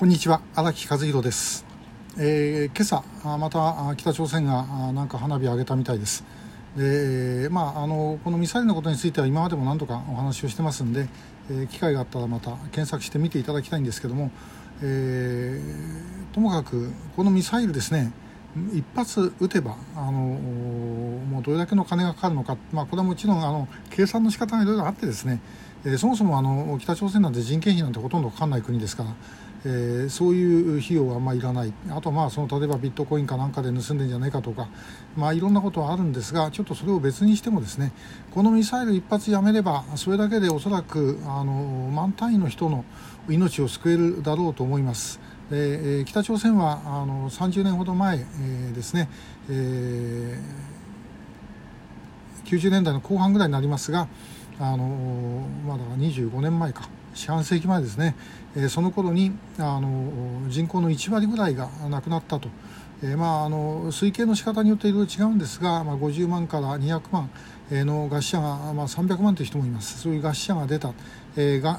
こんにちは荒木和弘です、えー、今朝また北朝鮮がなんか花火を上げたみたいです。で、まあ、あのこのミサイルのことについては今までも何とかお話をしてますんで、えー、機会があったらまた検索して見ていただきたいんですけども、えー、ともかくこのミサイルですね一発撃てばあのもうどれだけの金がかかるのか、まあ、これはもちろんあの計算の仕方がいろいろあってですね、えー、そもそもあの北朝鮮なんて人件費なんてほとんどかかんない国ですから、えー、そういう費用はあんまりいらないあとまあその例えばビットコインかなんかで盗んでんじゃないかとか、まあ、いろんなことはあるんですがちょっとそれを別にしてもですねこのミサイル一発やめればそれだけでおそらくあの万単位の人の命を救えるだろうと思います。で北朝鮮はあの30年ほど前、えー、ですね、えー、90年代の後半ぐらいになりますがあのまだ25年前か。四半世紀前ですね、え、その頃にあの人口の1割ぐらいが亡くなったと、え、まあ、あの推計の仕方によっていろいろ違うんですが、まあ、50万から200万の餓死者が、まあ、300万という人もいます。そういう餓死者が出た、えー、が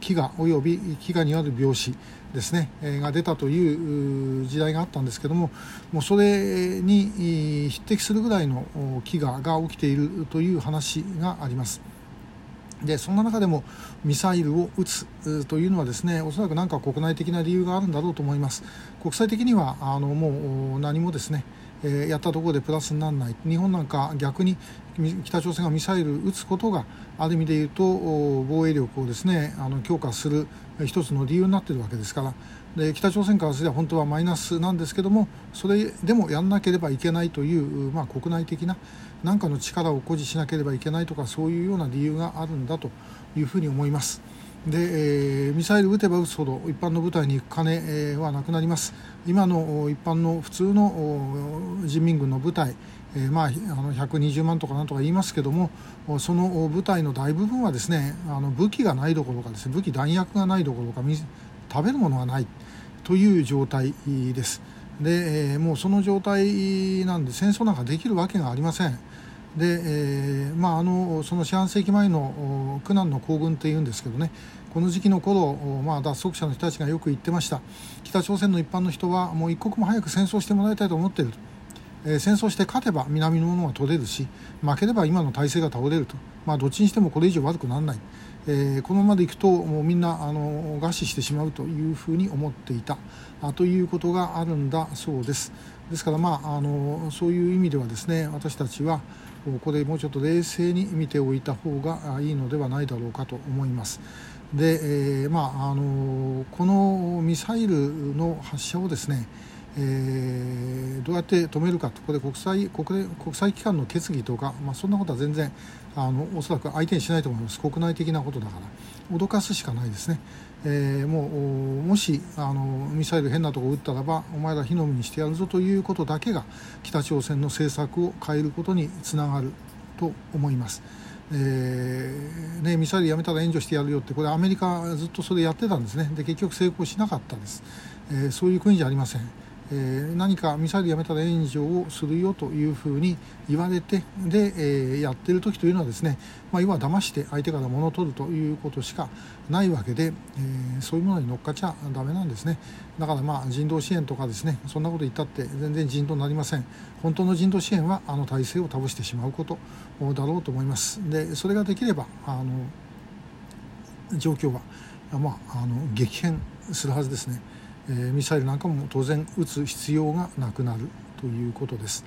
飢餓および飢餓による病死ですね、え、が出たという時代があったんですけどももうそれに匹敵するぐらいの飢餓が起きているという話があります。でそんな中でもミサイルを撃つというのはですねおそらく何か国内的な理由があるんだろうと思います。国際的にはあのもう何もですねえやったところでプラスにならない日本なんか逆に北朝鮮がミサイル撃つことがある意味で言うと防衛力をですねあの強化する一つの理由になっているわけですからで北朝鮮からすれば本当はマイナスなんですけどもそれでもやらなければいけないという、まあ、国内的な何かの力を誇示しなければいけないとかそういうような理由があるんだというふうに思います。で、えー、ミサイル撃てば撃つほど一般の部隊に行く金、えー、はなくなります。今の一般の普通の人民軍の部隊、えー、まあ、あの120万とかなんとか言いますけどもその部隊の大部分はですねあの武器がないどころかですね武器弾薬がないどころか食べるものがないという状態です。で、え、もうその状態なんで戦争なんかできるわけがありません。で、えーまあ、あのその四半世紀前の苦難の行軍っていうんですけどねこの時期の頃、まあ、脱足者の人たちがよく言ってました。北朝鮮の一般の人はもう一刻も早く戦争してもらいたいと思っていると、えー、戦争して勝てば南のものが取れるし負ければ今の体制が倒れると、まあ、どっちにしてもこれ以上悪くならない、えー、このままでいくともうみんなあの餓死してしまうというふうに思っていた。あということがあるんだそうです。ですから、まあ、あのそういう意味ではですね私たちはここでもうちょっと冷静に見ておいた方がいいのではないだろうかと思います。で、えー、まあ、あのこのミサイルの発射をですね、えー、どうやって止めるかここで国際国国際機関の決議とか、まあ、そんなことは全然あのおそらく相手にしないと思います。国内的なことだから。脅かすしかないですね、えー、もうもしあのミサイル変なとこ撃ったらばお前ら火の海にしてやるぞということだけが北朝鮮の政策を変えることにつながると思います。えーね、ミサイルやめたら援助してやるよってこれアメリカずっとそれやってたんですね。で結局成功しなかったです、えー、そういう国じゃありません。えー、何かミサイルやめたら援助をするよというふうに言われてで、えー、やってる時というのはですね、まあ、要は騙して相手から物を取るということしかないわけで、えー、そういうものに乗っかっちゃだめなんですね。だからまあ人道支援とかですねそんなこと言ったって全然人道になりません。本当の人道支援はあの体制を倒してしまうことだろうと思います。でそれができればあの状況は、まあ、あの激変するはずですね。えー、ミサイルなんかも当然撃つ必要がなくなるということです。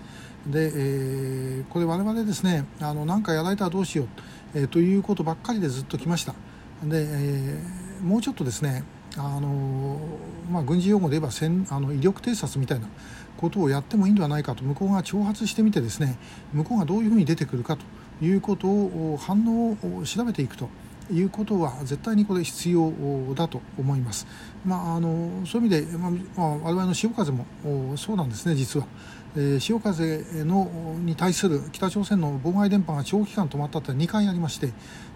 で、えー、これ我々ですねあの何かやられたらどうしよう、えー、ということばっかりでずっと来ました。で、えー、もうちょっとですねあのまあ、軍事用語で言えば戦あの威力偵察みたいなことをやってもいいんではないかと向こうが挑発してみてですね向こうがどういうふうに出てくるかということを反応を調べていくということは絶対にこれ必要だと思います。まあ、あのそういう意味で、まあ、我々の潮風もそうなんですね実は。えー、潮風のに対する北朝鮮の妨害電波が長期間止まったって2回ありまして、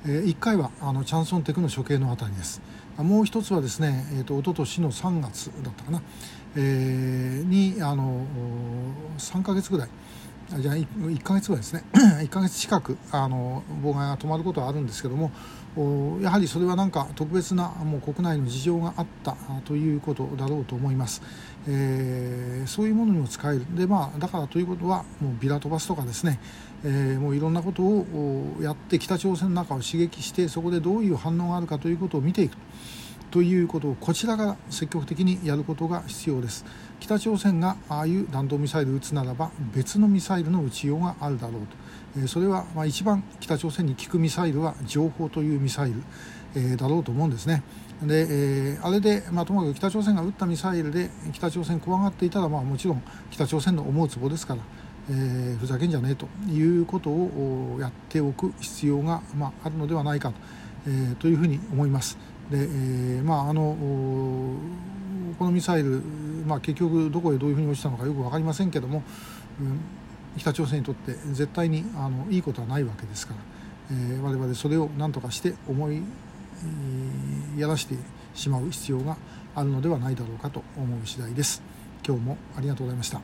えー、1回はあのチャンソンテクの処刑のあたりですもう一つはですね、えーと、と一昨年の3月だったかな、えー、にあの3か月ぐらいじゃあ 1, 1ヶ月ぐらいですね。1ヶ月近くあの妨害が止まることはあるんですけどもやはりそれは何か特別なもう国内の事情があったということだろうと思います、えー、そういうものにも使える。で、まあ、だからということはもうビラ飛ばすとかですね、えー、もういろんなことをやって北朝鮮の中を刺激してそこでどういう反応があるかということを見ていくということをこちらが積極的にやることが必要です。北朝鮮がああいう弾道ミサイルを撃つならば別のミサイルの撃ちようがあるだろうとえそれはまあ一番北朝鮮に効くミサイルは情報というミサイル、えだろうと思うんですねで、えー、あれで、まあ、ともかく北朝鮮が撃ったミサイルで北朝鮮怖がっていたら、まあ、もちろん北朝鮮の思うつぼですから、えー、ふざけんじゃねえということをやっておく必要が、まあ、あるのではないかと,、えー、というふうに思います。で、えー、まああのこのミサイル、まあ、結局どこへどういうふうに落ちたのかよく分かりませんけども、うん、北朝鮮にとって絶対にあのいいことはないわけですから、えー、我々それを何とかして思いやらしてしまう必要があるのではないだろうかと思う次第です。今日もありがとうございました。